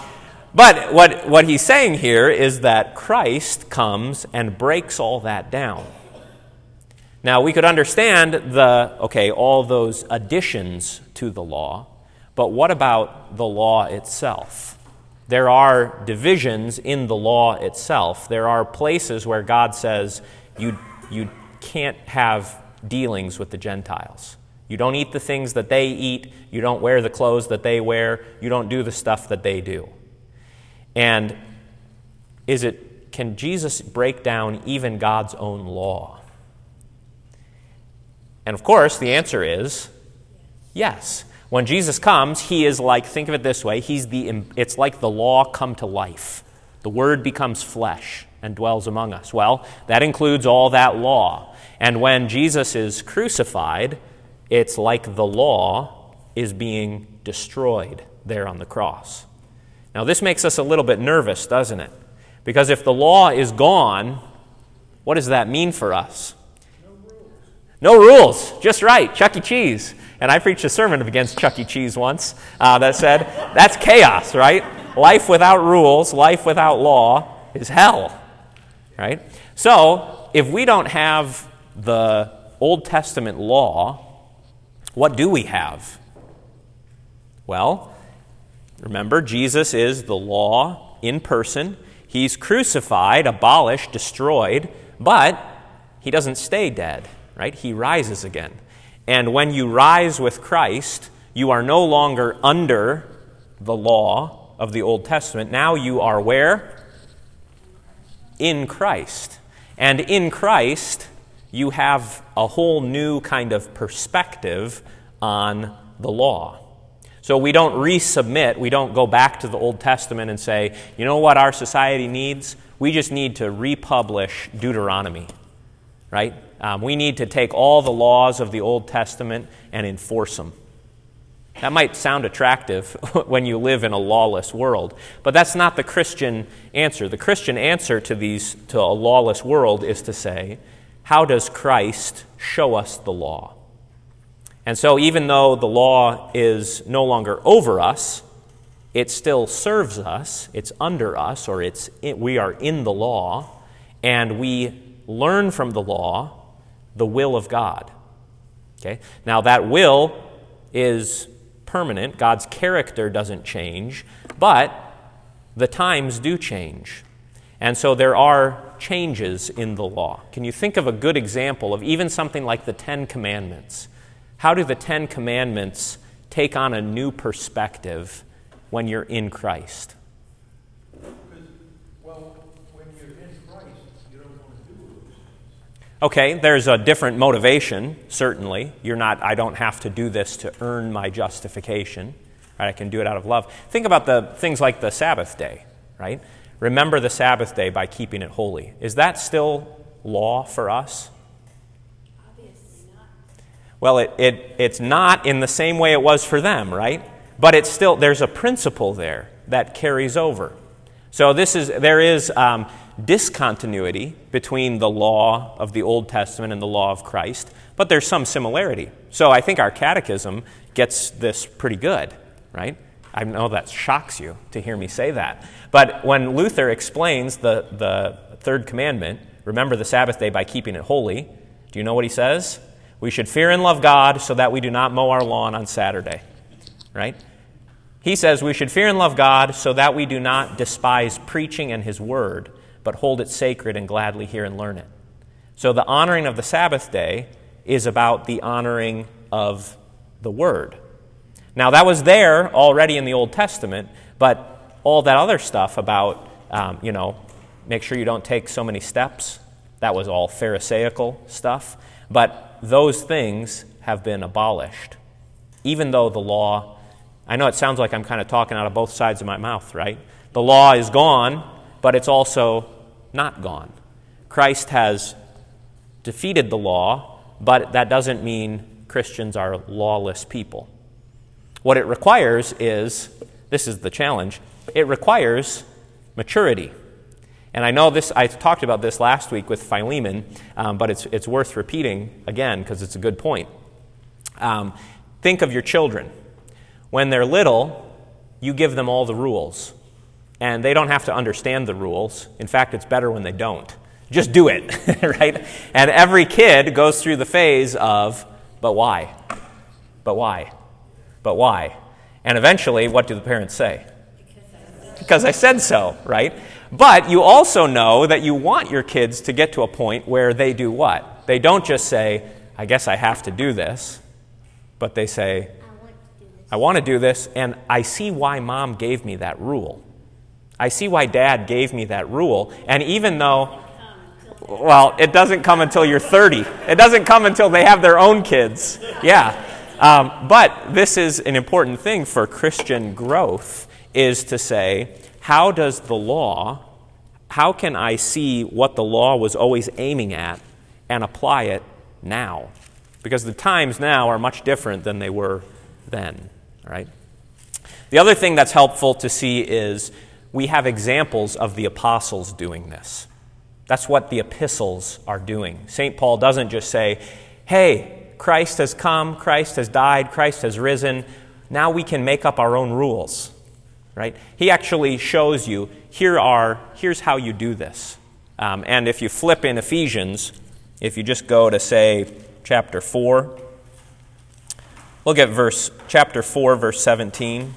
but what, what he's saying here is that Christ comes and breaks all that down. Now, we could understand the, okay, all those additions to the law, but what about the law itself? There are divisions in the law itself. There are places where God says you, you can't have dealings with the Gentiles. You don't eat the things that they eat. You don't wear the clothes that they wear. You don't do the stuff that they do. And is it can Jesus break down even God's own law? And of course, the answer is yes. When Jesus comes, he is like think of it this way, he's the it's like the law come to life. The word becomes flesh and dwells among us. Well, that includes all that law. And when Jesus is crucified, it's like the law is being destroyed there on the cross. Now, this makes us a little bit nervous, doesn't it? Because if the law is gone, what does that mean for us? No rules. Just right. Chuck E. Cheese. And I preached a sermon against Chuck E. Cheese once uh, that said, that's chaos, right? Life without rules, life without law is hell, right? So, if we don't have the Old Testament law, what do we have? Well, remember, Jesus is the law in person. He's crucified, abolished, destroyed, but he doesn't stay dead, right? He rises again. And when you rise with Christ, you are no longer under the law of the Old Testament. Now you are where? In Christ. And in Christ, you have a whole new kind of perspective on the law. So we don't resubmit, we don't go back to the Old Testament and say, you know what our society needs? We just need to republish Deuteronomy, right? Um, we need to take all the laws of the Old Testament and enforce them. That might sound attractive when you live in a lawless world, but that's not the Christian answer. The Christian answer to these to a lawless world is to say, how does Christ show us the law? And so even though the law is no longer over us, it still serves us, it's under us or it's we are in the law and we learn from the law the will of God. Okay? Now that will is permanent. God's character doesn't change, but the times do change. And so there are changes in the law. Can you think of a good example of even something like the Ten Commandments? How do the Ten Commandments take on a new perspective when you're in Christ? Okay, there's a different motivation, certainly. You're not, I don't have to do this to earn my justification. Right? I can do it out of love. Think about the things like the Sabbath day, right? Remember the Sabbath day by keeping it holy. Is that still law for us? Obviously not. Well, it, it, it's not in the same way it was for them, right? But it's still, there's a principle there that carries over. So this is, there is, um, discontinuity between the law of the Old Testament and the law of Christ, but there's some similarity. So I think our catechism gets this pretty good, right? I know that shocks you to hear me say that. But when Luther explains the, the third commandment, remember the Sabbath day by keeping it holy, do you know what he says? We should fear and love God so that we do not mow our lawn on Saturday, right? He says we should fear and love God so that we do not despise preaching and his word but hold it sacred and gladly hear and learn it. So the honoring of the Sabbath day is about the honoring of the Word. Now, that was there already in the Old Testament, but all that other stuff about, um, you know, make sure you don't take so many steps, that was all Pharisaical stuff. But those things have been abolished. Even though the law, I know it sounds like I'm kind of talking out of both sides of my mouth, right? The law is gone, but it's also not gone. Christ has defeated the law, but that doesn't mean Christians are lawless people. What it requires is this is the challenge it requires maturity. And I know this, I talked about this last week with Philemon, um, but it's, it's worth repeating again because it's a good point. Um, think of your children. When they're little, you give them all the rules and they don't have to understand the rules. In fact, it's better when they don't. Just do it, right? And every kid goes through the phase of, but why? But why? But why? And eventually, what do the parents say? Because I said so, right? But you also know that you want your kids to get to a point where they do what? They don't just say, I guess I have to do this, but they say, I want to do this, and I see why mom gave me that rule. I see why dad gave me that rule. And even though, well, it doesn't come until you're 30, it doesn't come until they have their own kids. Yeah. Um, but this is an important thing for Christian growth is to say, how does the law, how can I see what the law was always aiming at and apply it now? Because the times now are much different than they were then, right? The other thing that's helpful to see is we have examples of the apostles doing this. That's what the epistles are doing. St. Paul doesn't just say, hey, Christ has come, Christ has died, Christ has risen. Now we can make up our own rules. Right? He actually shows you here are here's how you do this. Um, and if you flip in Ephesians, if you just go to say chapter 4, look at verse chapter 4 verse 17.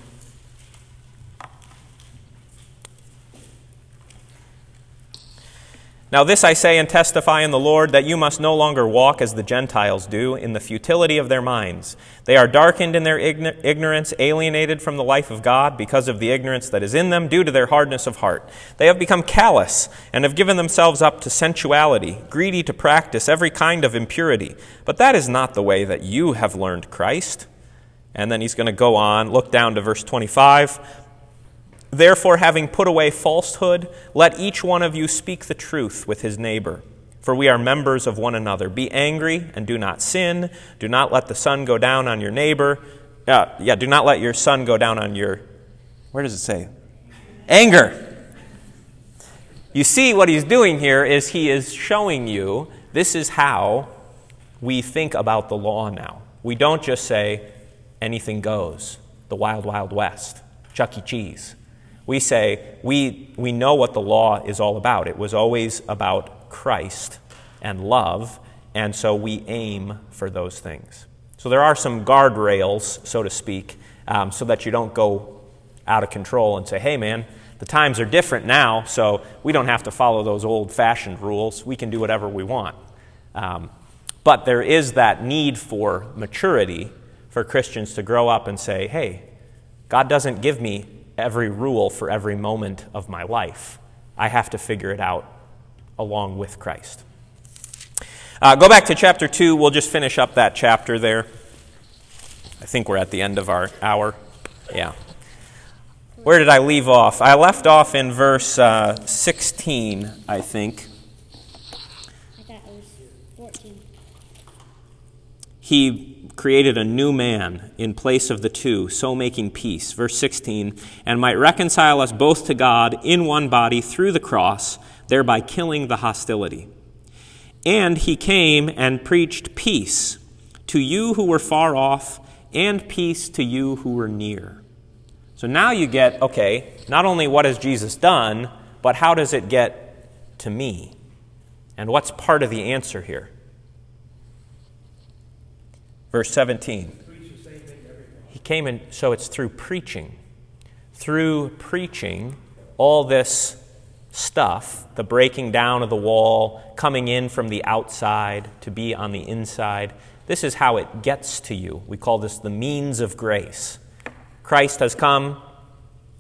Now, this I say and testify in the Lord that you must no longer walk as the Gentiles do in the futility of their minds. They are darkened in their ignorance, alienated from the life of God because of the ignorance that is in them due to their hardness of heart. They have become callous and have given themselves up to sensuality, greedy to practice every kind of impurity. But that is not the way that you have learned Christ. And then he's going to go on, look down to verse 25. Therefore, having put away falsehood, let each one of you speak the truth with his neighbor. For we are members of one another. Be angry and do not sin. Do not let the sun go down on your neighbor. Uh, yeah, do not let your sun go down on your. Where does it say? Anger. You see, what he's doing here is he is showing you this is how we think about the law now. We don't just say anything goes, the wild, wild west, Chuck E. Cheese. We say we, we know what the law is all about. It was always about Christ and love, and so we aim for those things. So there are some guardrails, so to speak, um, so that you don't go out of control and say, hey, man, the times are different now, so we don't have to follow those old fashioned rules. We can do whatever we want. Um, but there is that need for maturity for Christians to grow up and say, hey, God doesn't give me every rule for every moment of my life. I have to figure it out along with Christ. Uh, go back to chapter 2. We'll just finish up that chapter there. I think we're at the end of our hour. Yeah. Where did I leave off? I left off in verse uh, 16, I think. I thought it was 14. He created a new man in place of the two, so making peace. Verse 16, and might reconcile us both to God in one body through the cross, thereby killing the hostility. And he came and preached peace to you who were far off, and peace to you who were near. So now you get, okay, not only what has Jesus done, but how does it get to me? And what's part of the answer here? Verse 17. He came in, so it's through preaching. Through preaching, all this stuff, the breaking down of the wall, coming in from the outside to be on the inside, this is how it gets to you. We call this the means of grace. Christ has come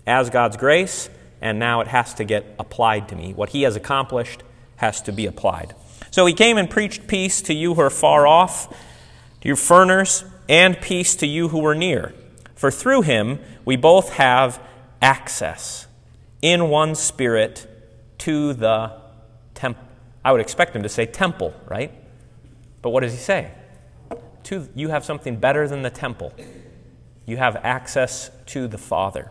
as God's grace, and now it has to get applied to me. What he has accomplished has to be applied. So he came and preached peace to you who are far off your furners, and peace to you who are near. For through him we both have access in one spirit to the temple. I would expect him to say temple, right? But what does he say? To, you have something better than the temple. You have access to the Father.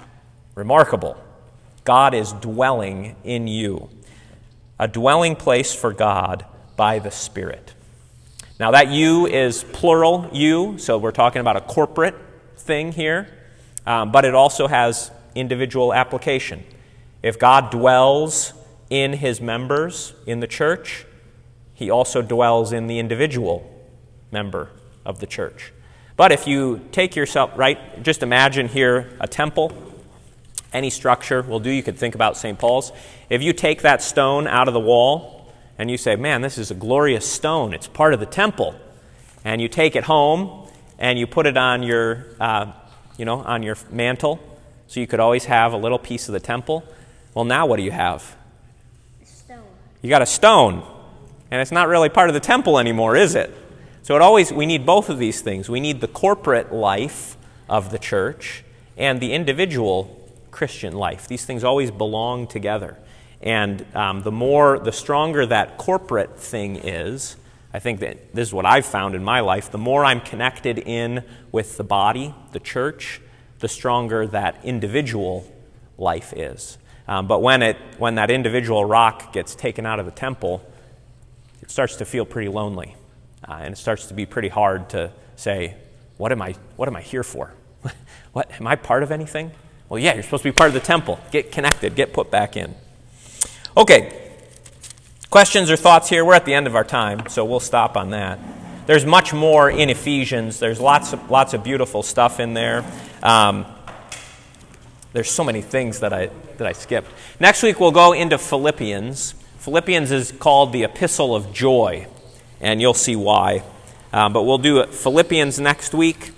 Remarkable. God is dwelling in you, a dwelling place for God by the Spirit. Now, that you is plural you, so we're talking about a corporate thing here, um, but it also has individual application. If God dwells in his members in the church, he also dwells in the individual member of the church. But if you take yourself, right, just imagine here a temple any structure will do. You could think about St. Paul's. If you take that stone out of the wall and you say, man, this is a glorious stone, it's part of the temple, and you take it home and you put it on your, uh, you know, on your mantle, so you could always have a little piece of the temple. Well, now what do you have? A stone. You got a stone, and it's not really part of the temple anymore, is it? So it always we need both of these things. We need the corporate life of the church and the individual Christian life. These things always belong together. And um, the more, the stronger that corporate thing is, I think that this is what I've found in my life. The more I'm connected in with the body, the church, the stronger that individual life is. Um, but when, it, when that individual rock gets taken out of the temple, it starts to feel pretty lonely. Uh, and it starts to be pretty hard to say, what am I, what am I here for? what, am I part of anything? Well, yeah, you're supposed to be part of the temple. Get connected, get put back in. Okay, questions or thoughts here? We're at the end of our time, so we'll stop on that. There's much more in Ephesians. There's lots of, lots of beautiful stuff in there. Um, there's so many things that I, that I skipped. Next week, we'll go into Philippians. Philippians is called the Epistle of Joy, and you'll see why. Um, but we'll do Philippians next week.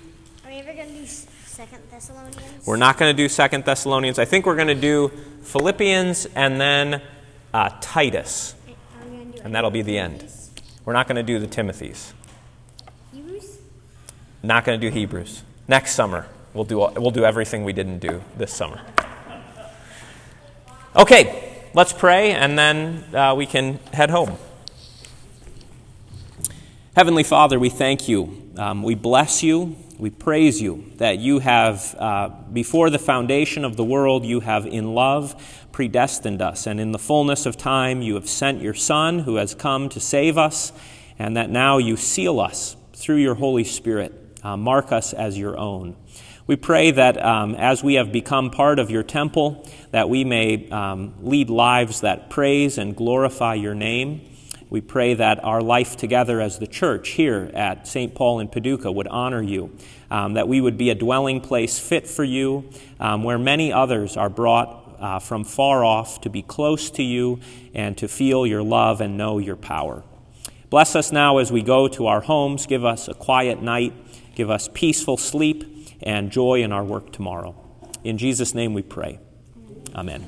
Are we ever going to do Second Thessalonians? We're not going to do Second Thessalonians. I think we're going to do Philippians and then uh, Titus, Are we gonna do and that'll be the end. We're not going to do the Timothys. Hebrews? Not going to do Hebrews. Next summer, we'll do, we'll do everything we didn't do this summer. Okay, let's pray, and then uh, we can head home. Heavenly Father, we thank you. Um, we bless you. We praise you that you have, uh, before the foundation of the world, you have in love predestined us. And in the fullness of time, you have sent your Son who has come to save us, and that now you seal us through your Holy Spirit. Uh, mark us as your own. We pray that um, as we have become part of your temple, that we may um, lead lives that praise and glorify your name. We pray that our life together as the church here at St. Paul in Paducah would honor you, um, that we would be a dwelling place fit for you, um, where many others are brought uh, from far off to be close to you and to feel your love and know your power. Bless us now as we go to our homes. Give us a quiet night. Give us peaceful sleep and joy in our work tomorrow. In Jesus' name we pray. Amen.